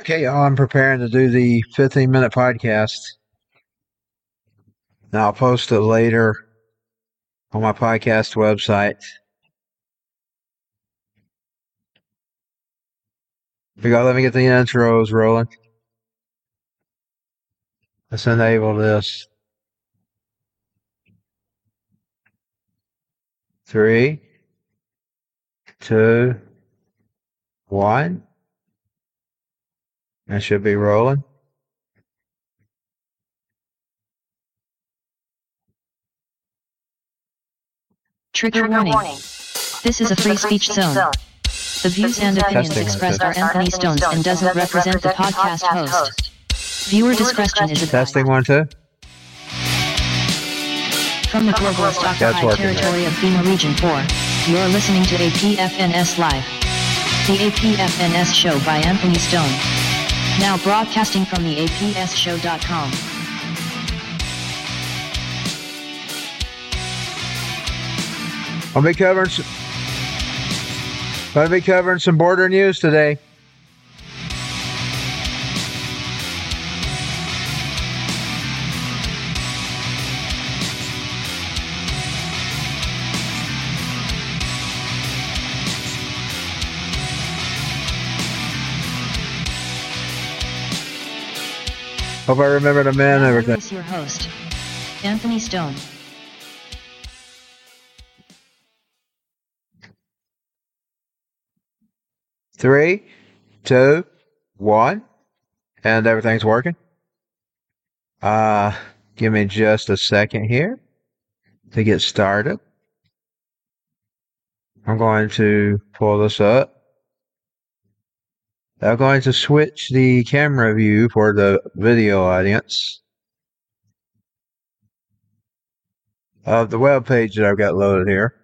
Okay, I'm preparing to do the 15 minute podcast. Now I'll post it later on my podcast website. We got let me get the intros rolling. Let's enable this. Three, two, one. That should be rolling. Trigger warning. This is a free speech zone. The views and opinions expressed are. Anthony Stone's and doesn't represent the podcast host. Viewer discretion is advised. Testing one, two. From the globalist That's occupied territory of FEMA Region 4, you're listening to APFNS Live. The APFNS show by Anthony Stone. Now broadcasting from the APSshow.com. I'll be covering some, gonna be covering some border news today. Hope I remember to man everything. here's your host, Anthony Stone. Three, two, one, and everything's working. Uh, give me just a second here to get started. I'm going to pull this up. I'm going to switch the camera view for the video audience of the web page that I've got loaded here.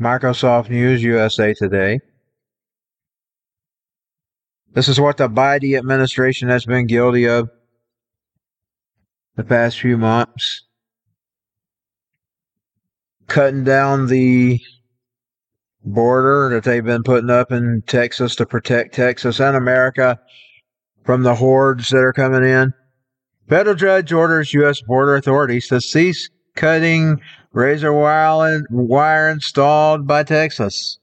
Microsoft News USA Today. This is what the Biden administration has been guilty of the past few months. Cutting down the border that they've been putting up in Texas to protect Texas and America from the hordes that are coming in. Federal judge orders U.S. border authorities to cease cutting razor wire, wire installed by Texas.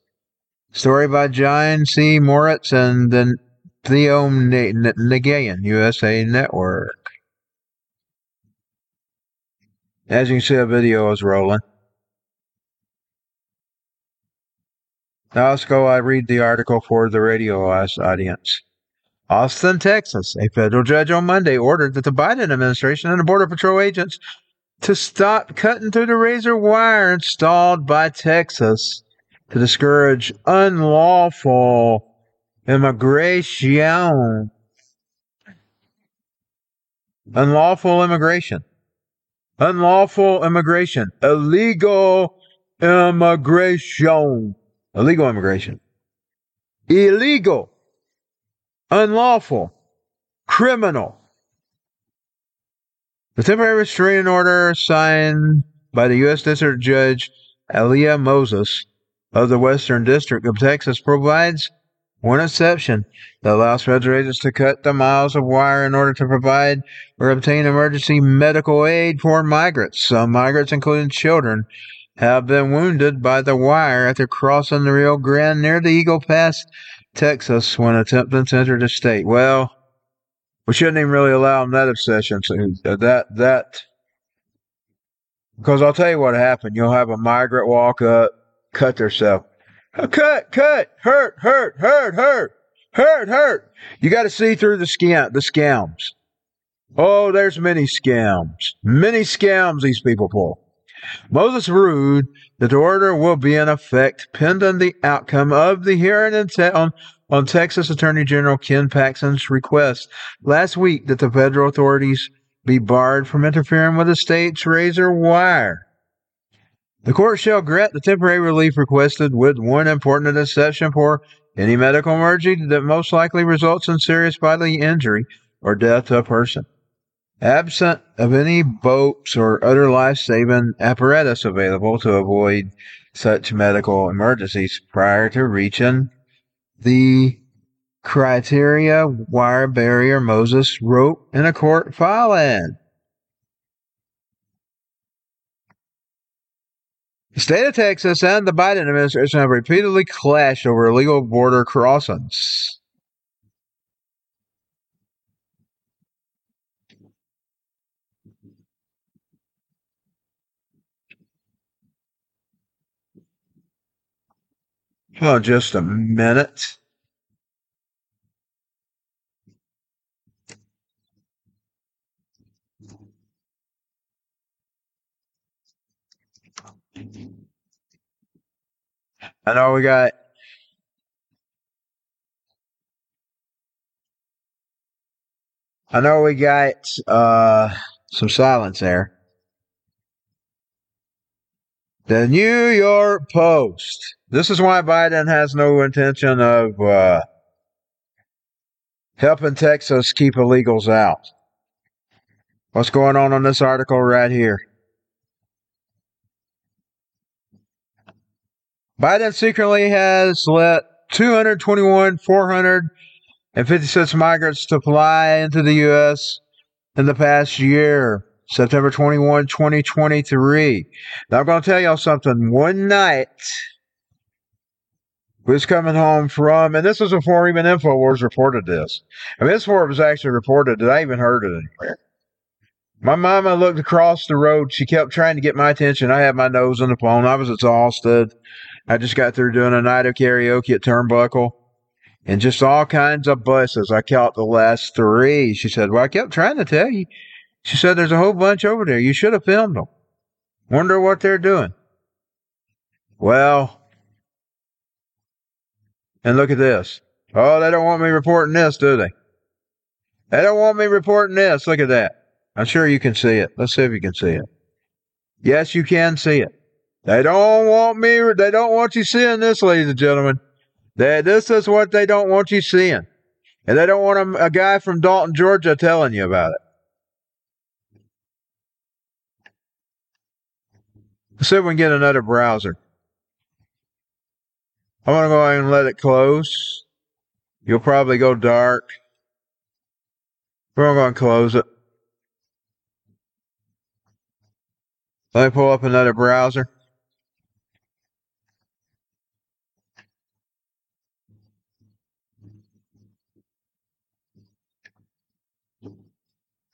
Story by John C. Moritz and the Theo Na- Na- Nagayan, USA Network. As you can see, a video is rolling. Now let's go. I read the article for the radio audience. Austin, Texas. A federal judge on Monday ordered that the Biden administration and the Border Patrol agents to stop cutting through the razor wire installed by Texas to discourage unlawful immigration. Unlawful immigration. Unlawful immigration. Illegal immigration. Illegal immigration. Illegal. Unlawful. Criminal. The temporary restraining order signed by the U.S. District Judge Alia Moses of the Western District of Texas provides one exception that allows federal agents to cut the miles of wire in order to provide or obtain emergency medical aid for migrants. Some migrants, including children, have been wounded by the wire after crossing the Rio Grande near the Eagle Pass, Texas, when attempting to enter the state. Well, we shouldn't even really allow them that obsession. So uh, that that because I'll tell you what happened. You'll have a migrant walk up, cut themselves. Uh, Cut, cut, hurt, hurt, hurt, hurt, hurt, hurt. You got to see through the scam, the scams. Oh, there's many scams, many scams these people pull. Moses ruled that the order will be in effect pending the outcome of the hearing in te- on, on Texas Attorney General Ken Paxton's request last week that the federal authorities be barred from interfering with the state's razor wire. The court shall grant the temporary relief requested with one important exception for any medical emergency that most likely results in serious bodily injury or death to a person. Absent of any boats or other life-saving apparatus available to avoid such medical emergencies prior to reaching the criteria wire barrier Moses wrote in a court filing. The state of Texas and the Biden administration have repeatedly clashed over illegal border crossings. Oh, just a minute. I know we got I know we got uh some silence there. The New York Post. This is why Biden has no intention of uh, helping Texas keep illegals out. What's going on in this article right here? Biden secretly has let 221, 456 migrants to fly into the U.S. in the past year, September 21, 2023. Now, I'm going to tell y'all something. One night, was coming home from, and this was before even InfoWars reported this. I mean, this it was actually reported that I even heard it anywhere. My mama looked across the road. She kept trying to get my attention. I had my nose on the phone. I was exhausted. I just got through doing a night of karaoke at Turnbuckle and just all kinds of buses. I caught the last three. She said, Well, I kept trying to tell you. She said, There's a whole bunch over there. You should have filmed them. Wonder what they're doing. Well, and look at this. Oh, they don't want me reporting this, do they? They don't want me reporting this. Look at that. I'm sure you can see it. Let's see if you can see it. Yes, you can see it. They don't want me, they don't want you seeing this, ladies and gentlemen. They, this is what they don't want you seeing. And they don't want a, a guy from Dalton, Georgia telling you about it. Let's see if we can get another browser. I'm going to go ahead and let it close. You'll probably go dark. We're going to close it. Let me pull up another browser.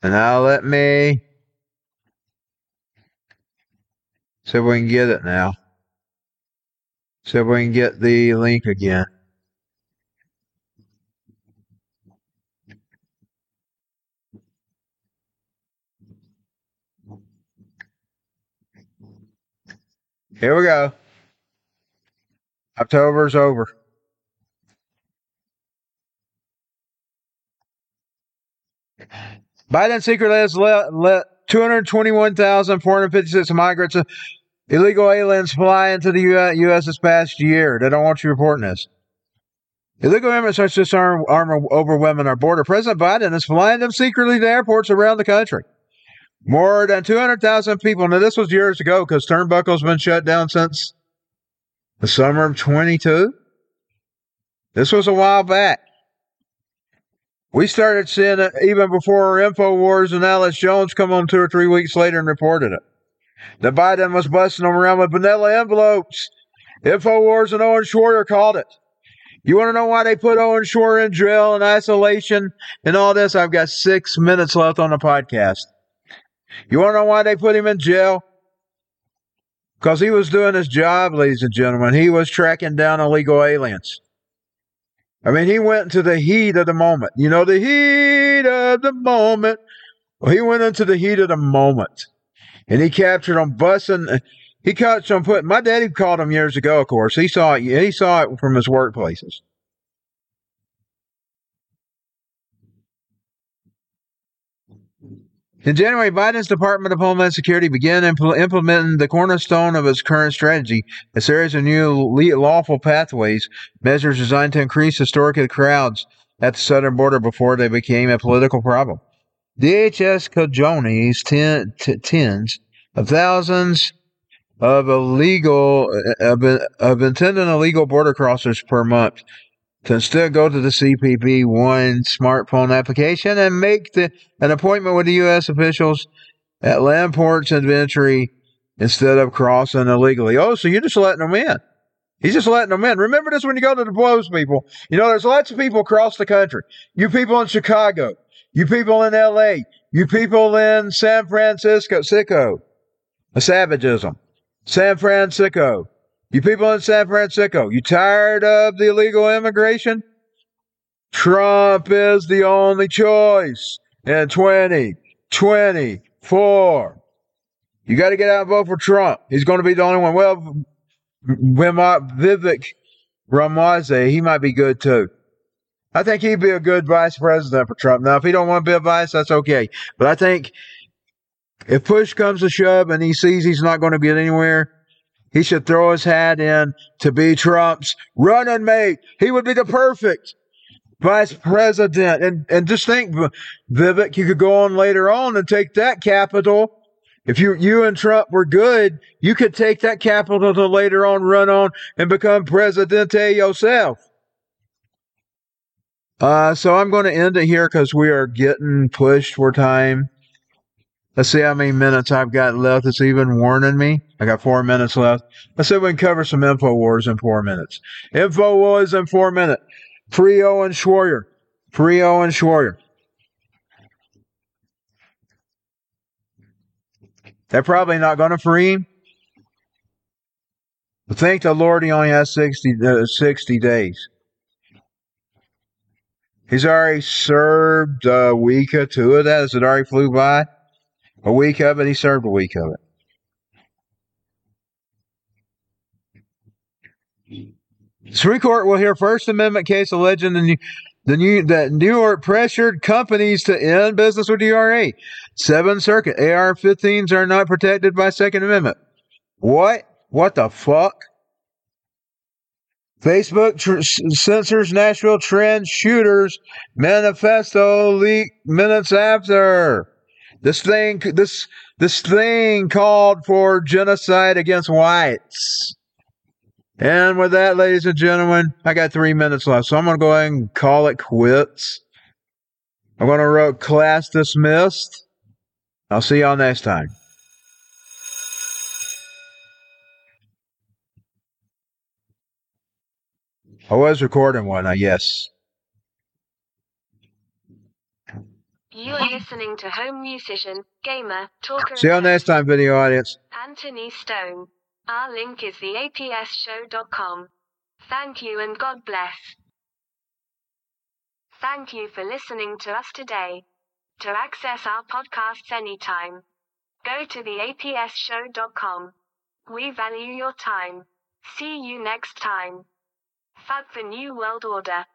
And now let me see if we can get it now. See if we can get the link again. Here we go. October's over. Biden secretly has let, let 221,456 migrants, illegal aliens, fly into the U.S. this past year. They don't want you reporting this. Illegal immigrants are just arm, arm overwhelming our border. President Biden is flying them secretly to airports around the country. More than 200,000 people. Now, this was years ago because Turnbuckle's been shut down since the summer of 22. This was a while back. We started seeing it even before InfoWars and Alex Jones come on two or three weeks later and reported it. The Biden was busting them around with vanilla envelopes. InfoWars and Owen Schroyer called it. You want to know why they put Owen Schroyer in jail and isolation and all this? I've got six minutes left on the podcast. You want to know why they put him in jail? Because he was doing his job, ladies and gentlemen. He was tracking down illegal aliens. I mean, he went into the heat of the moment. You know, the heat of the moment. Well, he went into the heat of the moment. And he captured them busting. He caught some put. My daddy called him years ago, of course. He saw it. He saw it from his workplaces. In January, Biden's Department of Homeland Security began impl- implementing the cornerstone of its current strategy, a series of new lawful pathways, measures designed to increase historic crowds at the southern border before they became a political problem. DHS cajones ten, t- tens of thousands of illegal, uh, of, of intended illegal border crossers per month to instead go to the CBP One smartphone application and make the, an appointment with the U.S. officials at land ports and entry instead of crossing illegally. Oh, so you're just letting them in. He's just letting them in. Remember this when you go to the blows, people. You know, there's lots of people across the country. You people in Chicago, you people in LA, you people in San Francisco, sicko, a savagism, San Francisco, you people in San Francisco, you tired of the illegal immigration? Trump is the only choice in 2024. You got to get out and vote for Trump. He's going to be the only one. Well, Vivek Ramaswamy, he might be good too. I think he'd be a good vice president for Trump. Now, if he don't want to be a vice, that's okay. But I think if push comes to shove and he sees he's not going to get anywhere, he should throw his hat in to be Trump's running mate. He would be the perfect vice president. And and just think, Vivek, you could go on later on and take that capital if you you and Trump were good, you could take that capital to later on run on and become presidente yourself. Uh, so I'm going to end it here because we are getting pushed for time. Let's see how many minutes I've got left. It's even warning me. I got four minutes left. Let's see if we can cover some info wars in four minutes. Info wars in four minutes. Free Owen Schroyer. Free Owen Schroyer. They're probably not going to free him. But thank the Lord he only has 60, uh, 60 days. He's already served a week or two of that as it already flew by. A week of it, he served a week of it. Supreme Court will hear First Amendment case alleging the the New, that New York pressured companies to end business with NRA. Seventh Circuit AR-15s are not protected by Second Amendment. What? What the fuck? Facebook tr- censors Nashville trend shooters manifesto leak minutes after. This thing, this this thing called for genocide against whites. And with that, ladies and gentlemen, I got three minutes left, so I'm going to go ahead and call it quits. I'm going to write class dismissed. I'll see y'all next time. I was recording one, I guess. You are listening to home musician, gamer, talker. See y'all next time, video audience. Anthony Stone. Our link is theapsshow.com. Thank you and God bless. Thank you for listening to us today. To access our podcasts anytime, go to theapsshow.com. We value your time. See you next time. Fuck the New World Order.